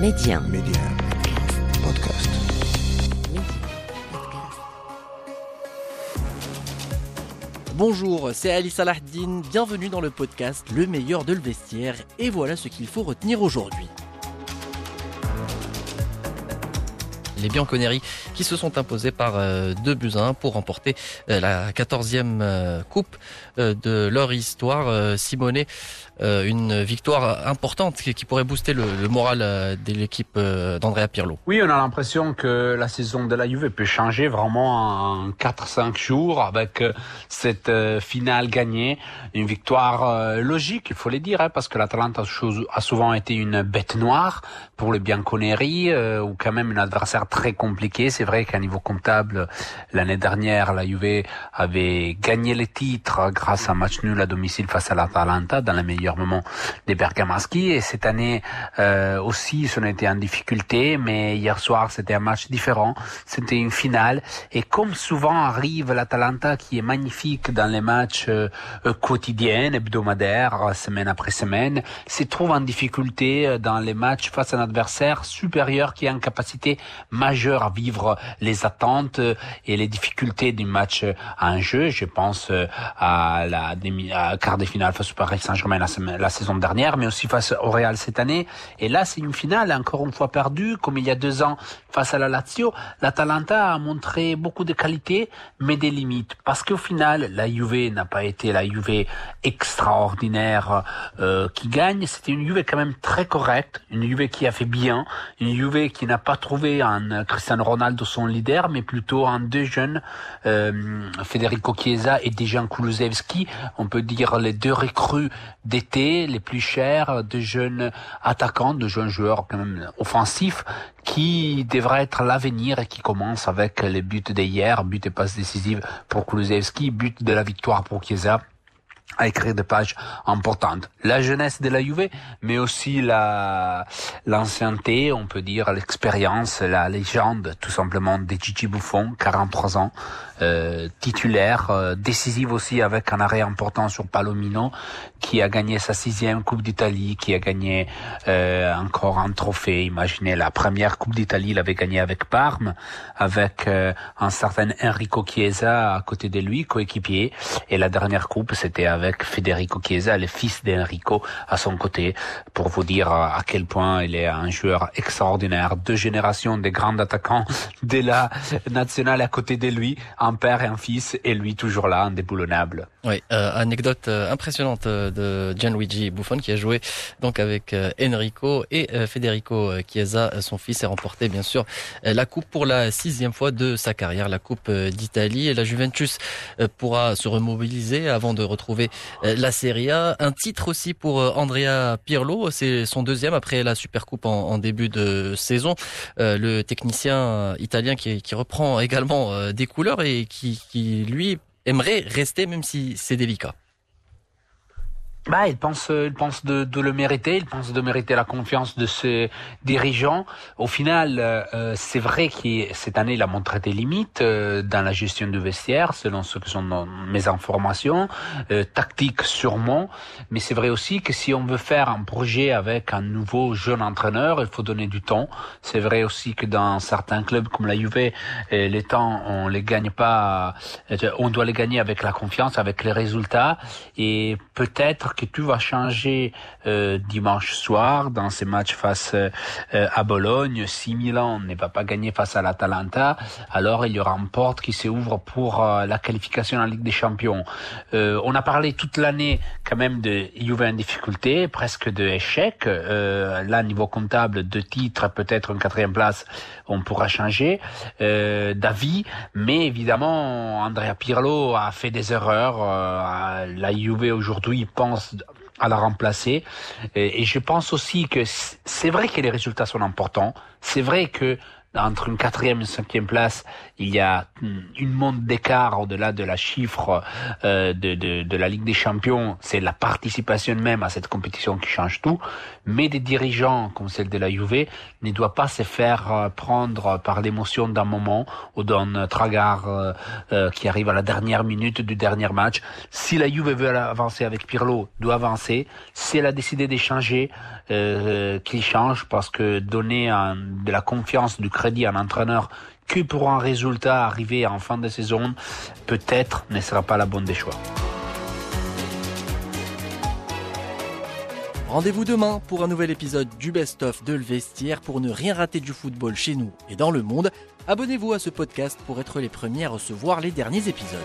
Média. Média. Podcast. Bonjour, c'est Ali Salahdine, bienvenue dans le podcast Le meilleur de le vestiaire et voilà ce qu'il faut retenir aujourd'hui. Les Bianconeri qui se sont imposés par 2 euh, buts à 1 pour remporter euh, la 14e euh, coupe de leur histoire. Simone, une victoire importante qui pourrait booster le, moral de l'équipe d'Andrea Pirlo. Oui, on a l'impression que la saison de la Juve peut changer vraiment en 4-5 jours avec cette finale gagnée. Une victoire logique, il faut le dire, hein, parce que l'Atalanta a souvent été une bête noire pour les Bianconeri ou quand même un adversaire très compliqué. C'est vrai qu'à niveau comptable, l'année dernière, la Juve avait gagné les titres grâce à un match nul à domicile face à l'Atalanta dans les meilleurs moments des Bergamaschi. Et cette année euh, aussi, on était en difficulté, mais hier soir, c'était un match différent. C'était une finale. Et comme souvent arrive l'Atalanta, qui est magnifique dans les matchs euh, quotidiens, hebdomadaires, semaine après semaine, se trouve en difficulté euh, dans les matchs face à un adversaire supérieur qui a une capacité majeur à vivre les attentes et les difficultés du match en jeu. Je pense euh, à la demi, à quart de finale face au Paris Saint-Germain la, saison dernière, mais aussi face au Real cette année. Et là, c'est une finale encore une fois perdue, comme il y a deux ans face à la Lazio. L'Atalanta a montré beaucoup de qualités, mais des limites, parce qu'au final, la Juve n'a pas été la Juve extraordinaire euh, qui gagne. C'était une Juve quand même très correcte, une Juve qui a fait bien, une Juve qui n'a pas trouvé un Cristiano Ronaldo son leader, mais plutôt en deux jeunes, euh, Federico Chiesa et Dejan Kulusevski, on peut dire les deux recrues d'été, les plus chers, deux jeunes attaquants, deux jeunes joueurs quand même offensifs, qui devraient être l'avenir et qui commencent avec les buts d'hier, but et passe décisive pour Kulusevski, but de la victoire pour Chiesa à écrire des pages importantes. La jeunesse de la Juve, mais aussi la l'ancienneté, on peut dire l'expérience, la légende tout simplement de Gigi Buffon, 43 ans, euh, titulaire, euh, décisive aussi avec un arrêt important sur Palomino, qui a gagné sa sixième Coupe d'Italie, qui a gagné euh, encore un trophée. Imaginez, la première Coupe d'Italie, il avait gagné avec Parme, avec un certain Enrico Chiesa à côté de lui, coéquipier, et la dernière Coupe, c'était avec Federico Chiesa, le fils d'Enrico, à son côté, pour vous dire à quel point il est un joueur extraordinaire. Deux générations de grands attaquants de la nationale à côté de lui, un père et un fils, et lui toujours là, indéboulonnable. Oui, euh, anecdote euh, impressionnante euh, de Gianluigi Buffon qui a joué donc avec Enrico et Federico Chiesa, son fils, et remporté bien sûr la coupe pour la sixième fois de sa carrière, la coupe d'Italie. Et la Juventus pourra se remobiliser avant de retrouver la Serie A. Un titre aussi pour Andrea Pirlo, c'est son deuxième après la Supercoupe en, en début de saison. le technicien italien qui, reprend également des couleurs et qui lui aimerait rester même si c'est délicat. Bah, il pense, il pense de, de, le mériter, il pense de mériter la confiance de ses dirigeants. Au final, euh, c'est vrai que cette année, il a montré des limites euh, dans la gestion du vestiaire, selon ce que sont mes informations, euh, tactique sûrement. Mais c'est vrai aussi que si on veut faire un projet avec un nouveau jeune entraîneur, il faut donner du temps. C'est vrai aussi que dans certains clubs comme la Juve, les temps, on les gagne pas, on doit les gagner avec la confiance, avec les résultats. Et peut-être que tout va changer euh, dimanche soir dans ces matchs face euh, à Bologne. Si Milan ne va pas gagner face à l'Atalanta, alors il y aura une porte qui s'ouvre pour euh, la qualification en Ligue des Champions. on a parlé toute l'année quand même de Juve en difficulté, presque de échec. là, niveau comptable, deux titres, peut-être une quatrième place, on pourra changer d'avis. Mais évidemment, Andrea Pirlo a fait des erreurs. la Juve aujourd'hui pense à la remplacer. Et, je pense aussi que c'est vrai que les résultats sont importants. C'est vrai que entre une quatrième et une cinquième place, il y a une monte d'écart au-delà de la chiffre euh, de, de, de, la Ligue des Champions. C'est la participation même à cette compétition qui change tout. Mais des dirigeants comme celle de la Juve ne doivent pas se faire euh, prendre par l'émotion d'un moment ou d'un tragar euh, euh, qui arrive à la dernière minute du dernier match. Si la Juve veut avancer avec Pirlo, doit avancer. Si elle a décidé d'échanger, euh, qu'il change parce que donner un, de la confiance, du crédit à un entraîneur que pour un résultat arrivé en fin de saison, peut-être ne sera pas la bonne des choix. Rendez-vous demain pour un nouvel épisode du Best-of de Le Vestiaire pour ne rien rater du football chez nous et dans le monde. Abonnez-vous à ce podcast pour être les premiers à recevoir les derniers épisodes.